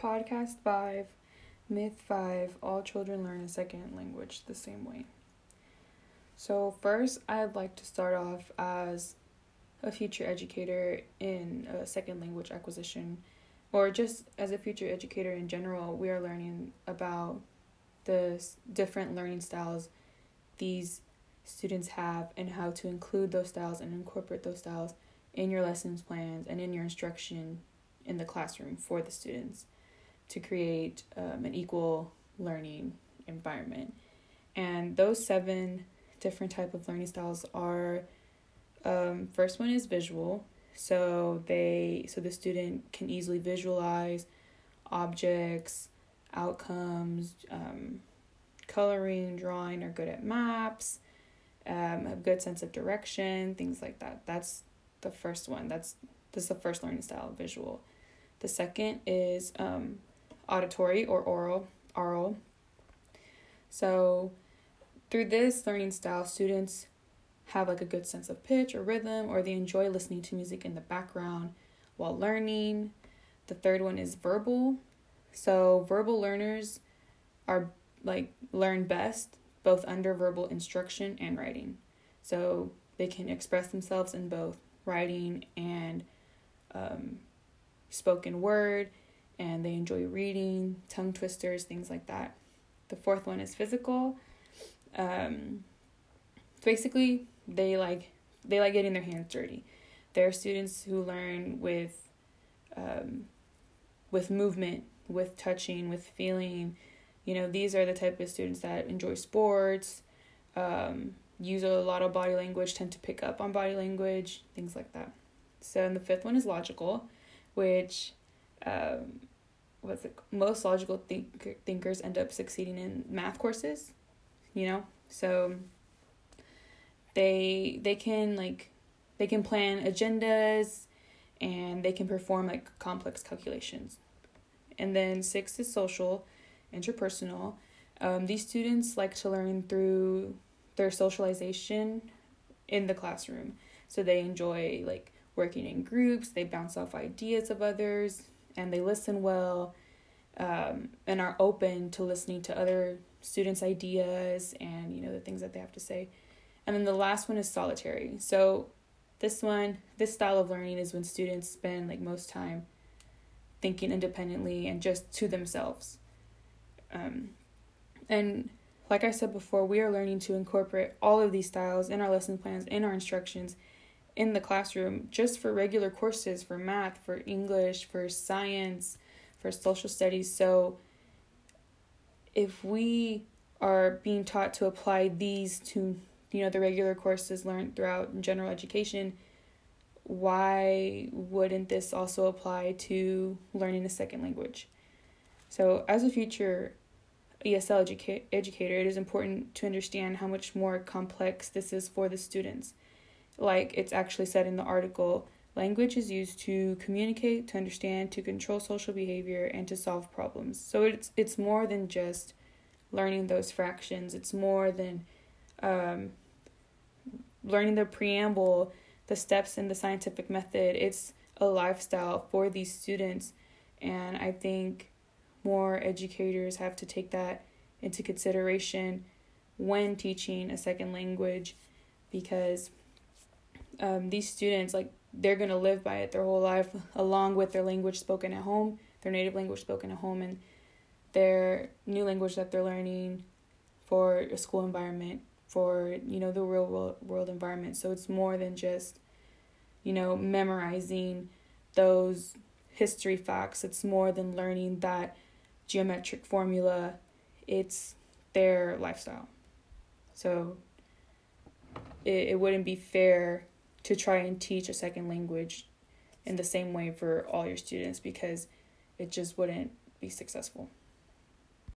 Podcast 5 Myth 5 All children learn a second language the same way. So, first, I'd like to start off as a future educator in a second language acquisition, or just as a future educator in general. We are learning about the different learning styles these students have and how to include those styles and incorporate those styles in your lessons plans and in your instruction in the classroom for the students to create um, an equal learning environment. And those seven different type of learning styles are um, first one is visual. So they so the student can easily visualize objects, outcomes, um, coloring, drawing, are good at maps, um, a good sense of direction, things like that. That's the first one. That's this is the first learning style, visual. The second is um, auditory or oral, oral. So through this learning style, students have like a good sense of pitch or rhythm, or they enjoy listening to music in the background while learning. The third one is verbal. So verbal learners are like learn best both under verbal instruction and writing. So they can express themselves in both writing and um, spoken word and they enjoy reading, tongue twisters, things like that. The fourth one is physical. Um, basically, they like they like getting their hands dirty. There are students who learn with um, with movement, with touching, with feeling. You know, these are the type of students that enjoy sports, um, use a lot of body language, tend to pick up on body language, things like that. So, and the fifth one is logical, which um, what's it most logical think, thinkers end up succeeding in math courses you know? So they they can like they can plan agendas and they can perform like complex calculations. And then six is social interpersonal. Um, these students like to learn through their socialization in the classroom. So they enjoy like working in groups they bounce off ideas of others and they listen well um, and are open to listening to other students' ideas and you know the things that they have to say. And then the last one is solitary. So this one, this style of learning is when students spend like most time thinking independently and just to themselves. Um, and like I said before, we are learning to incorporate all of these styles in our lesson plans, in our instructions, in the classroom, just for regular courses, for math, for English, for science, for social studies. So if we are being taught to apply these to you know the regular courses learned throughout general education why wouldn't this also apply to learning a second language so as a future esl educa- educator it is important to understand how much more complex this is for the students like it's actually said in the article language is used to communicate to understand to control social behavior and to solve problems. So it's it's more than just learning those fractions. It's more than um, learning the preamble the steps in the scientific method. It's a lifestyle for these students. And i think more educators have to take that into consideration when teaching a second language because um, these students like they're going to live by it their whole life along with their language spoken at home their native language spoken at home and their new language that they're learning for a school environment for you know the real world, world environment. So it's more than just you know memorizing those history facts. It's more than learning that geometric formula. It's their lifestyle. So it, it wouldn't be fair to try and teach a second language in the same way for all your students because it just wouldn't be successful